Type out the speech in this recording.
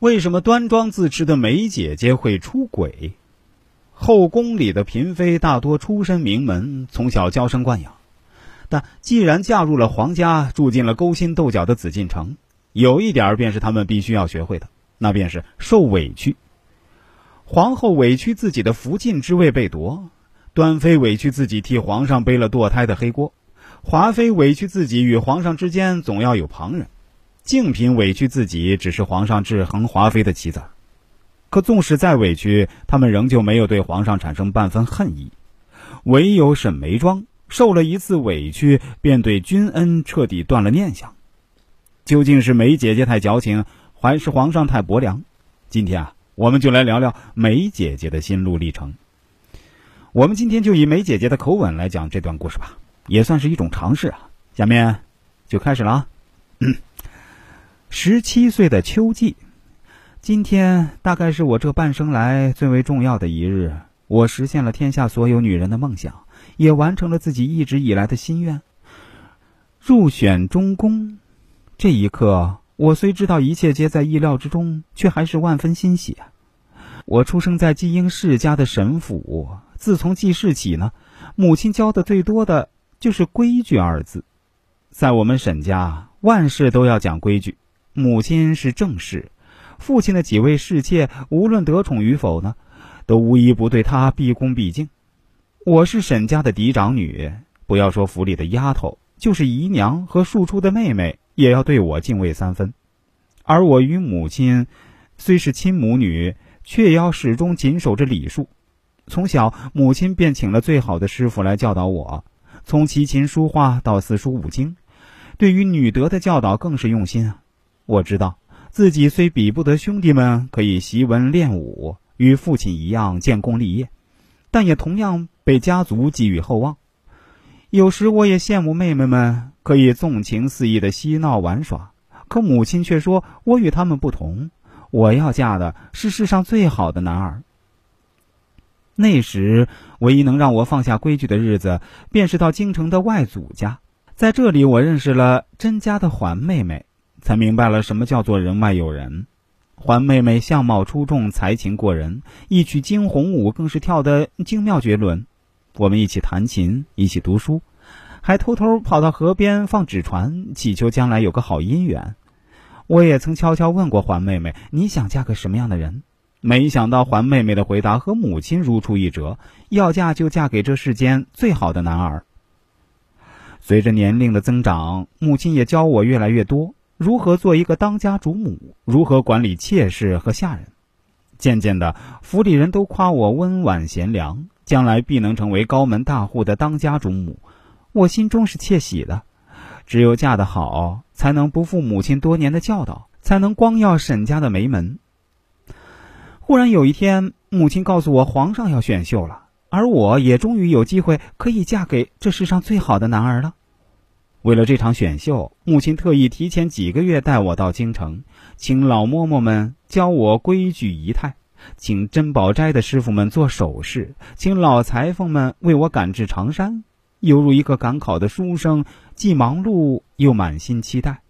为什么端庄自持的梅姐姐会出轨？后宫里的嫔妃大多出身名门，从小娇生惯养，但既然嫁入了皇家，住进了勾心斗角的紫禁城，有一点便是他们必须要学会的，那便是受委屈。皇后委屈自己的福晋之位被夺，端妃委屈自己替皇上背了堕胎的黑锅，华妃委屈自己与皇上之间总要有旁人，静嫔委屈自己只是皇上制衡华妃的棋子。可纵使再委屈，他们仍旧没有对皇上产生半分恨意。唯有沈眉庄受了一次委屈，便对君恩彻底断了念想。究竟是梅姐姐太矫情，还是皇上太薄凉？今天啊，我们就来聊聊梅姐姐的心路历程。我们今天就以梅姐姐的口吻来讲这段故事吧，也算是一种尝试啊。下面就开始了啊。十七岁的秋季。今天大概是我这半生来最为重要的一日，我实现了天下所有女人的梦想，也完成了自己一直以来的心愿。入选中宫，这一刻，我虽知道一切皆在意料之中，却还是万分欣喜。我出生在季英世家的沈府，自从记事起呢，母亲教的最多的就是规矩二字。在我们沈家，万事都要讲规矩，母亲是正室。父亲的几位侍妾，无论得宠与否呢，都无一不对他毕恭毕敬。我是沈家的嫡长女，不要说府里的丫头，就是姨娘和庶出的妹妹，也要对我敬畏三分。而我与母亲虽是亲母女，却也要始终谨守着礼数。从小，母亲便请了最好的师傅来教导我，从琴棋书画到四书五经，对于女德的教导更是用心啊。我知道。自己虽比不得兄弟们可以习文练武，与父亲一样建功立业，但也同样被家族寄予厚望。有时我也羡慕妹妹们可以纵情肆意的嬉闹玩耍，可母亲却说我与他们不同，我要嫁的是世上最好的男儿。那时唯一能让我放下规矩的日子，便是到京城的外祖家，在这里我认识了甄家的环妹妹。才明白了什么叫做人外有人。环妹妹相貌出众，才情过人，一曲惊鸿舞更是跳得精妙绝伦。我们一起弹琴，一起读书，还偷偷跑到河边放纸船，祈求将来有个好姻缘。我也曾悄悄问过环妹妹：“你想嫁个什么样的人？”没想到环妹妹的回答和母亲如出一辙：要嫁就嫁给这世间最好的男儿。随着年龄的增长，母亲也教我越来越多。如何做一个当家主母？如何管理妾室和下人？渐渐的，府里人都夸我温婉贤良，将来必能成为高门大户的当家主母。我心中是窃喜的。只有嫁得好，才能不负母亲多年的教导，才能光耀沈家的眉门。忽然有一天，母亲告诉我，皇上要选秀了，而我也终于有机会可以嫁给这世上最好的男儿了。为了这场选秀，母亲特意提前几个月带我到京城，请老嬷嬷们教我规矩仪态，请珍宝斋的师傅们做首饰，请老裁缝们为我赶制长衫，犹如一个赶考的书生，既忙碌又满心期待。